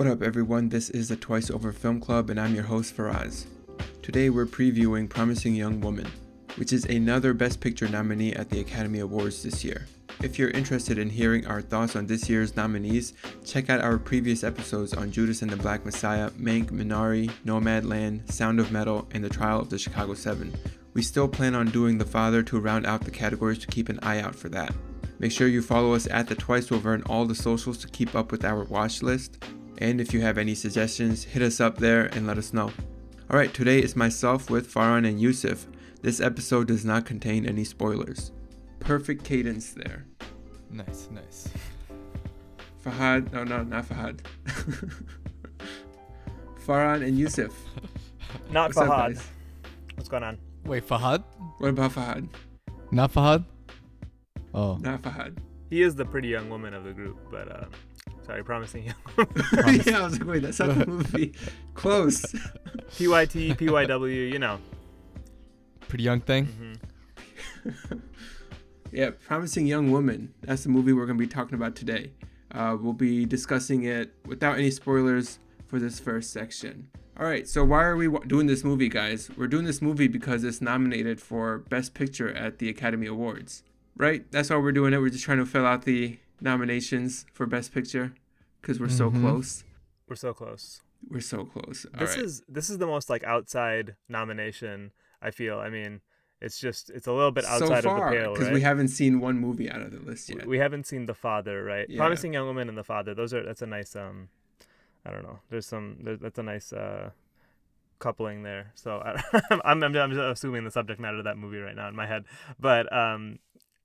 What up, everyone? This is the Twice Over Film Club, and I'm your host, Faraz. Today, we're previewing Promising Young Woman, which is another Best Picture nominee at the Academy Awards this year. If you're interested in hearing our thoughts on this year's nominees, check out our previous episodes on Judas and the Black Messiah, Mank, Minari, Nomadland, Sound of Metal, and The Trial of the Chicago Seven. We still plan on doing The Father to round out the categories to keep an eye out for that. Make sure you follow us at the Twice Over on all the socials to keep up with our watch list. And if you have any suggestions, hit us up there and let us know. Alright, today is myself with Farhan and Yusuf. This episode does not contain any spoilers. Perfect cadence there. Nice, nice. Fahad, no, no, not Fahad. Farhan and Yusuf. Not What's up, Fahad. guys? What's going on? Wait, Fahad? What about Fahad? Not Fahad? Oh. Not Fahad. He is the pretty young woman of the group, but uh, sorry, promising you. yeah, I was like, wait, that's not the movie. Close. PYT, PYW, you know. Pretty young thing? hmm Yeah, Promising Young Woman. That's the movie we're going to be talking about today. Uh, we'll be discussing it without any spoilers for this first section. All right, so why are we wa- doing this movie, guys? We're doing this movie because it's nominated for Best Picture at the Academy Awards, right? That's why we're doing it. We're just trying to fill out the nominations for Best Picture because we're so Mhm. close. We're so close. We're so close. All This right. is this is the most like outside nomination. I feel. I mean, it's just it's a little bit outside so far, of the pale, right? Because we haven't seen one movie out of the list yet. we haven't seen the father, right? Yeah. Promising young woman and the father. Those are that's a nice um, I don't know. There's some there, that's a nice uh, coupling there. So I, I'm I'm I'm just assuming the subject matter of that movie right now in my head, but um,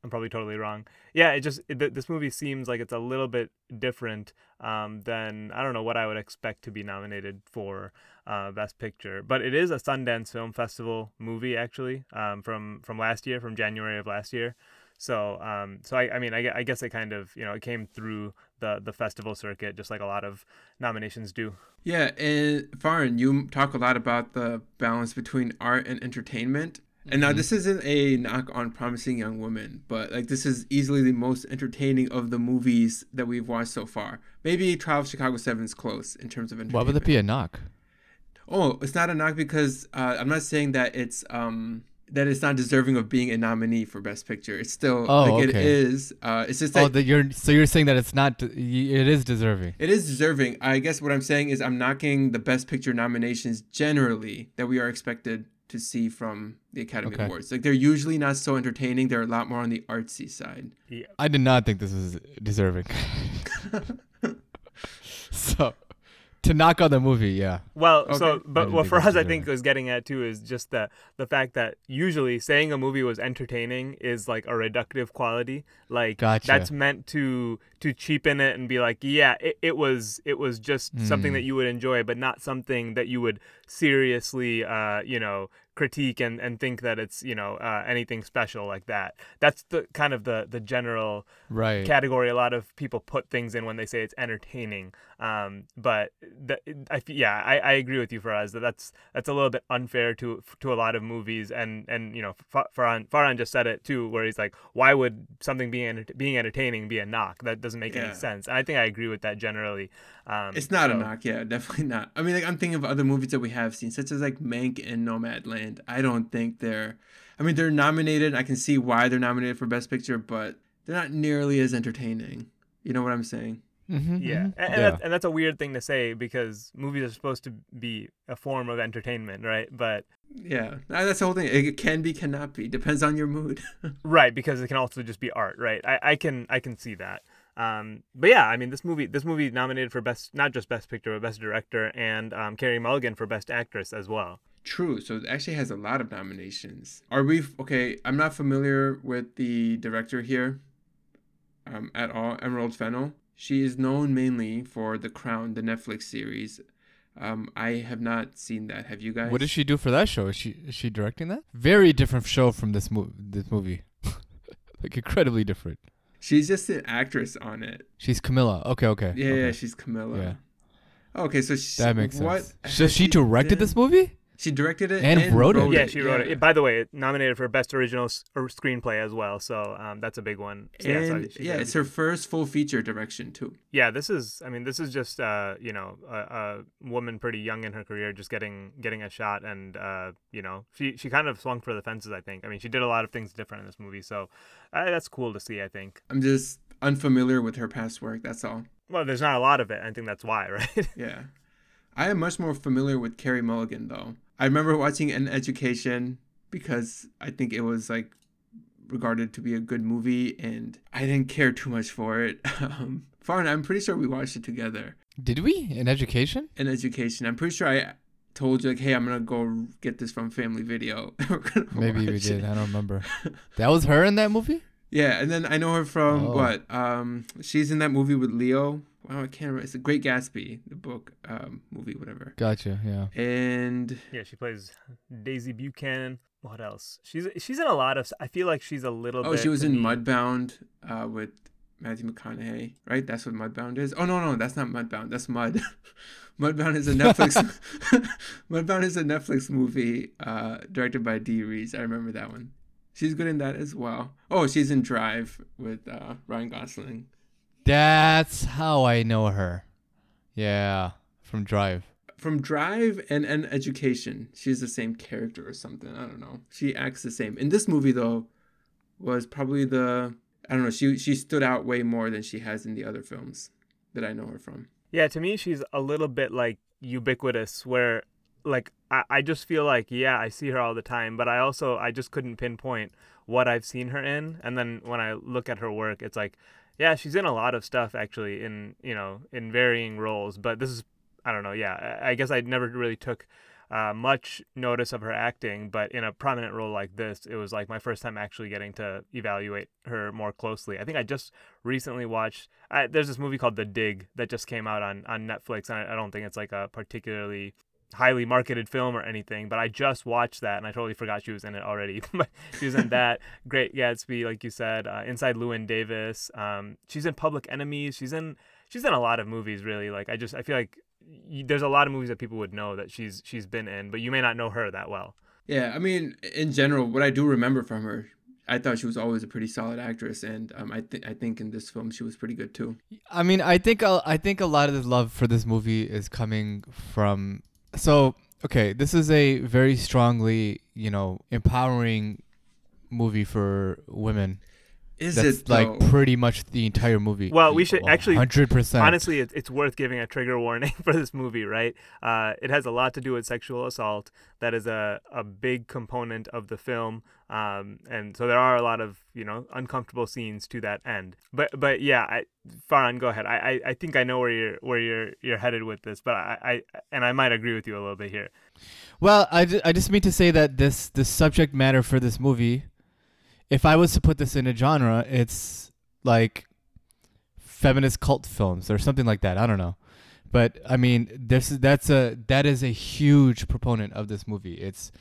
I'm probably totally wrong. Yeah, it just it, this movie seems like it's a little bit different um than I don't know what I would expect to be nominated for uh, Best Picture, but it is a Sundance Film Festival movie actually um from from last year from January of last year. So, um, so I, I mean, I, I guess it kind of, you know, it came through the the festival circuit, just like a lot of nominations do. Yeah, and Farhan, you talk a lot about the balance between art and entertainment. And now Mhm. this isn't a knock on Promising Young Woman, but like this is easily the most entertaining of the movies that we've watched so far. Maybe Trial of Chicago 7 is close in terms of entertainment. Why would it be a knock? Oh, it's not a knock because uh, I'm not saying that it's um that it's not deserving of being a nominee for Best Picture. It's still Oh, like it okay. is. Uh, it's just that Oh, that you're so you're saying that it's not it is deserving. It is deserving. I guess what I'm saying is I'm knocking the Best Picture nominations generally that we are expected to see from the Academy Okay. Awards. Like they're usually not so entertaining. They're a lot more on the artsy side. Yeah. I did not think this was deserving. so to knock on the movie, yeah. Well, so Okay. I but what Faraz, I think deserving. was getting at too is just the the fact that usually saying a movie was entertaining is like a reductive quality. Like Gotcha. that's meant to to cheapen it and be like, yeah, it, it was it was just something Mm. that you would enjoy, but not something that you would seriously, uh, you know, critique and, and think that it's you know uh, anything special like that. That's the kind of the the general Right. category a lot of people put things in when they say it's entertaining. Um, but the, I, yeah, I, I agree with you, Faraz, that that's that's a little bit unfair to to a lot of movies, and and you know, Fa- Farhan Farhan just said it too, where he's like, why would something being enter- being entertaining be a knock? That doesn't make Yeah. any sense. And I think I agree with that generally. Um, It's not a knock, yeah, definitely not. I mean, like I'm thinking of other movies that we have seen, such as like Mank and Nomadland. I don't think they're. I mean, they're nominated. I can see why they're nominated for Best Picture, but they're not nearly as entertaining. You know what I'm saying? Mhm, Yeah, mhm. and, and, yeah. That's, and that's a weird thing to say because movies are supposed to be a form of entertainment, right? But Yeah, that's the whole thing. It can be, cannot be. Depends on your mood. right because it can also just be art right i, I can i can see that um, but yeah i mean this movie this movie nominated for best not just best picture but best director and um, carey mulligan for best actress as well True. So it actually has a lot of nominations. Are we okay? I'm not familiar with the director here um, at all, Emerald Fennell. She is known mainly for The Crown, the Netflix series. Um, I have not seen that. Have you guys? What did she do for that show? Is she is she directing that? Very different show from this movie. This movie, like incredibly different. She's just an actress on it. She's Camilla. Okay, okay. Yeah, okay. yeah, she's Camilla. Yeah. Okay, so she, That makes what sense. So she directed done- this movie? She directed it And wrote it. Yeah, she wrote it. By the way, it nominated for best original s- or screenplay as well. So um, that's a big one. So, yeah, so And she yeah, it's her first full feature direction too. yeah. This is, I mean, this is just, uh, you know, a, a woman pretty young in her career, just getting getting a shot, and uh, you know, she she kind of swung for the fences. I think. I mean, she did a lot of things different in this movie, so uh, that's cool to see. I think. I'm just unfamiliar with her past work. That's all. Well, there's not a lot of it. I think that's why, right? Yeah. I am much more familiar with Carey Mulligan though. I remember watching An Education because I think it was like regarded to be a good movie and I didn't care too much for it. Um, Farn, I'm pretty sure we watched it together. Did we in education? An Education. I'm pretty sure I told you like, hey, I'm gonna go get this from Family Video. Maybe we did. it. I don't remember. That was her in that movie. Yeah, and then I know her from Oh. what? Um, she's in that movie with Leo. Wow, I can't remember. It's a Great Gatsby, the book, um, movie, whatever. Gotcha. Yeah. And yeah, she plays Daisy Buchanan. What else? She's she's in a lot of. I feel like she's a little. oh, bit she was in me- Mudbound uh, with Matthew McConaughey, right? That's what Mudbound is. Oh no, no, that's not Mudbound. That's Mud. Mudbound is a Netflix. Mudbound is a Netflix movie uh, directed by Dee Rees. I remember that one. She's good in that as well. Oh, she's in Drive with uh, Ryan Gosling. That's how I know her. Yeah, from Drive. From Drive and and Education, she's the same character or something. I don't know. She acts the same. In this movie though, was probably the I don't know. She she stood out way more than she has in the other films that I know her from. Yeah, to me, she's a little bit like ubiquitous, where like I, I just feel like yeah, I see her all the time, but I also I just couldn't pinpoint what I've seen her in, and then when I look at her work, it's like yeah, she's in a lot of stuff actually in you know in varying roles, but this is I don't know, yeah, I guess I never really took. Uh, much notice of her acting, but in a prominent role like this, it was like my first time actually getting to evaluate her more closely. I think I just recently watched. I, there's this movie called The Dig that just came out on on Netflix, and I, I don't think it's like a particularly highly marketed film or anything, but I just watched that and I totally forgot she was in it already. but she was in that. Great Gatsby, like you said, uh, Inside Llewyn Davis. Um, she's in Public Enemies. She's in she's in a lot of movies. Really, like I just I feel like y- there's a lot of movies that people would know that she's she's been in, but you may not know her that well. Yeah, I mean, in general, what I do remember from her, I thought she was always a pretty solid actress, and um, I think I think in this film she was pretty good too. I mean, I think a, I think a lot of the love for this movie is coming from. So okay, this is a very strongly, you know, empowering movie for women. Is That's it like though? pretty much the entire movie. Well, we should actually- hundred percent. Honestly, it, it's worth giving a trigger warning for this movie, right? Uh, it has a lot to do with sexual assault. That is a, a big component of the film, um, and so there are a lot of you know uncomfortable scenes to that end. But but yeah, I, Farhan, go ahead. I, I, I think I know where you're where you're you're headed with this, but I, I and I might agree with you a little bit here. Well, I, I just mean to say that this the subject matter for this movie, if I was to put this in a genre, it's like feminist cult films or something like that. I don't know, but I mean, this is that's a that is a huge proponent of this movie. It's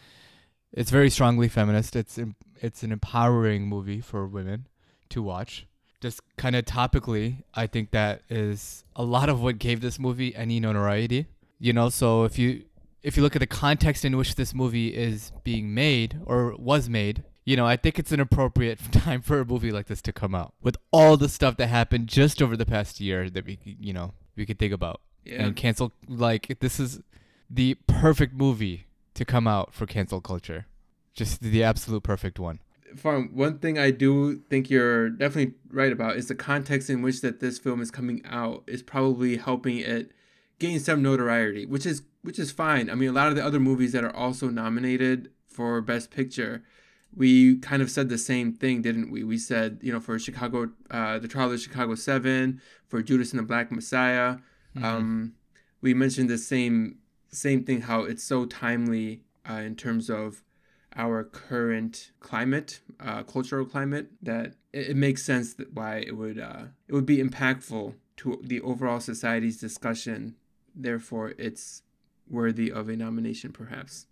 it's very strongly feminist. It's it's an empowering movie for women to watch. Just kind of topically, I think that is a lot of what gave this movie any notoriety. You know, so if you if you look at the context in which this movie is being made or was made, you know, I think it's an appropriate time for a movie like this to come out with all the stuff that happened just over the past year that we, you know, we could think about Yeah. and cancel. Like this is the perfect movie to come out for cancel culture, just the absolute perfect one. Farhan, one thing I do think you're definitely right about is the context in which that this film is coming out is probably helping it gain some notoriety, which is which is fine. I mean, a lot of the other movies that are also nominated for Best Picture, we kind of said the same thing, didn't we? We said, you know, for Chicago, uh, the Trial of Chicago Seven, for Judas and the Black Messiah, um, we mentioned the same same thing how it's so timely uh, in terms of our current climate, uh, cultural climate, that it, it makes sense that why it would uh, it would be impactful to the overall society's discussion. Therefore, it's worthy of a nomination, perhaps.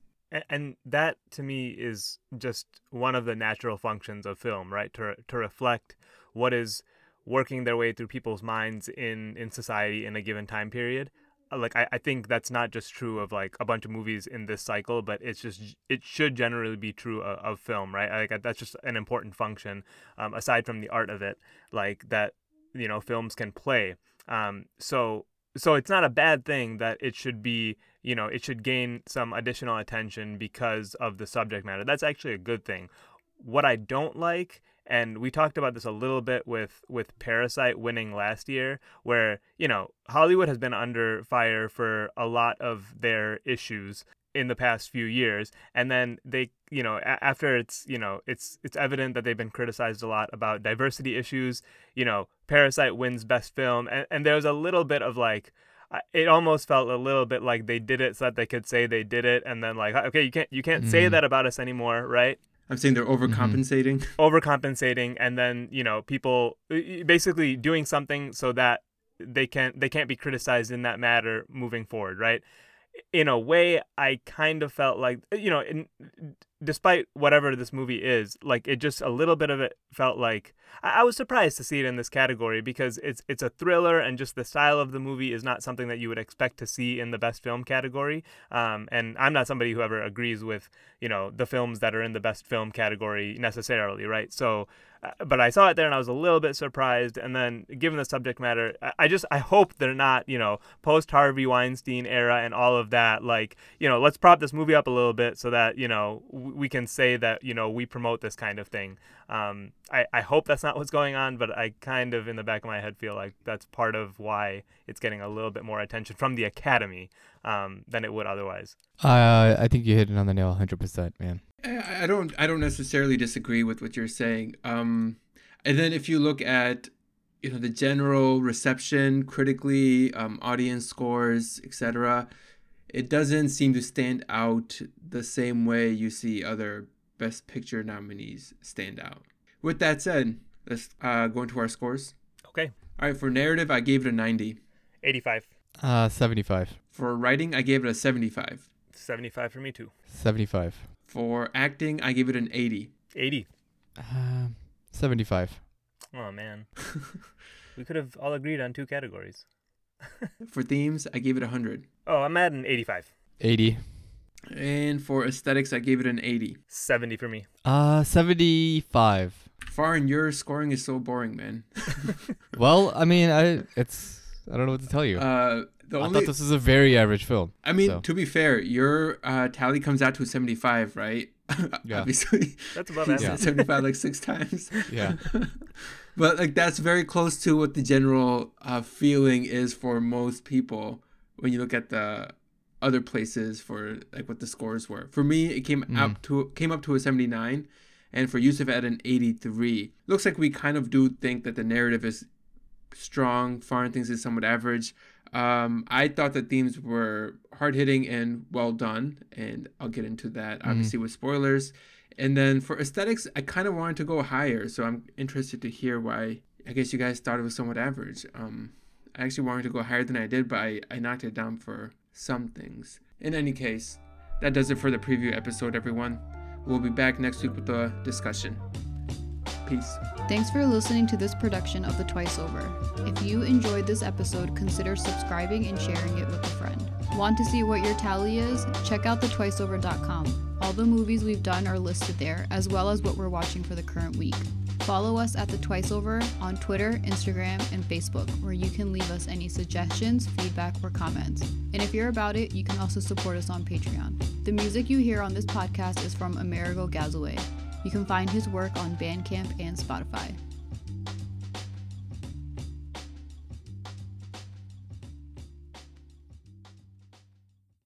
And that to me is just one of the natural functions of film right to, to reflect what is working their way through people's minds in in society in a given time period like I, I think that's not just true of like a bunch of movies in this cycle, but it's just it should generally be true of, of film, right? Like that's just an important function um, aside from the art of it, like that you know films can play. Um, so so it's not a bad thing that it should be you know it should gain some additional attention because of the subject matter. That's actually a good thing. What I don't like and we talked about this a little bit with with Parasite winning last year where you know Hollywood has been under fire for a lot of their issues in the past few years and then they you know after it's you know it's it's evident that they've been criticized a lot about diversity issues you know Parasite wins best film and, and there was a little bit of like it almost felt a little bit like they did it so that they could say they did it and then like okay you can't you can't mm. say that about us anymore right I'm saying they're mm-hmm. overcompensating. Mm-hmm. Overcompensating, and then you know people basically doing something so that they can't they can't be criticized in that matter moving forward, right? In a way, I kind of felt like you know, in, despite whatever this movie is, like it just a little bit of it felt like I, I was surprised to see it in this category because it's it's a thriller and just the style of the movie is not something that you would expect to see in the best film category. Um, and I'm not somebody who ever agrees with you know the films that are in the best film category necessarily, right? So Uh, but I saw it there and I was a little bit surprised. And then, given the subject matter, I just I hope they're not you know post Harvey Weinstein era and all of that. Like you know, let's prop this movie up a little bit so that you know we can say that you know we promote this kind of thing. Um, I I hope that's not what's going on, but I kind of in the back of my head feel like that's part of why it's getting a little bit more attention from the Academy um, than it would otherwise. Uh, I think you hit it on the nail, hundred percent, man. I don't I don't necessarily disagree with what you're saying. Um, and then if you look at you know the general reception critically, um, audience scores, etc., it doesn't seem to stand out the same way you see other Best Picture nominees stand out. With that said, let's uh, go into our scores. Okay. All right, for narrative, I gave it a 90. 85. Uh, 75. For writing, I gave it a 75. 75 for me too. 75. For acting, I gave it an 80. 80. Uh, 75. Oh, man. we could have all agreed on two categories. for themes, I gave it 100. Oh, I'm at an 85. 80. And for aesthetics, I gave it an 80. 70 for me. Uh, 75. Farhan, your scoring is so boring, man. well, I mean, I it's I don't know what to tell you. Uh, the I only, thought this was a very average film. I mean, so. to be fair, your uh, tally comes out to 75, right? Yeah. Obviously. That's above average. 75 like six times. Yeah. but like that's very close to what the general uh, feeling is for most people when you look at the other places for like what the scores were. For me, it came mm. up to came up to a 79 and for Yusuf at an 83. Looks like we kind of do think that the narrative is strong. Foreign things is somewhat average. Um, I thought the themes were hard hitting and well done, and I'll get into that mm-hmm. obviously with spoilers. And then for aesthetics, I kind of wanted to go higher, so I'm interested to hear why. I guess you guys thought it was somewhat average. Um, I actually wanted to go higher than I did, but I, I knocked it down for some things. In any case, that does it for the preview episode, everyone. We'll be back next week with the discussion. Peace. Thanks for listening to this production of The Twice Over. If you enjoyed this episode, consider subscribing and sharing it with a friend. Want to see what your tally is? Check out thetwiceover.com. All the movies we've done are listed there, as well as what we're watching for the current week. Follow us at The Twice Over on Twitter, Instagram, and Facebook, where you can leave us any suggestions, feedback, or comments. And if you're about it, you can also support us on Patreon. The music you hear on this podcast is from Amerigo Gazaway. You can find his work on Bandcamp and Spotify.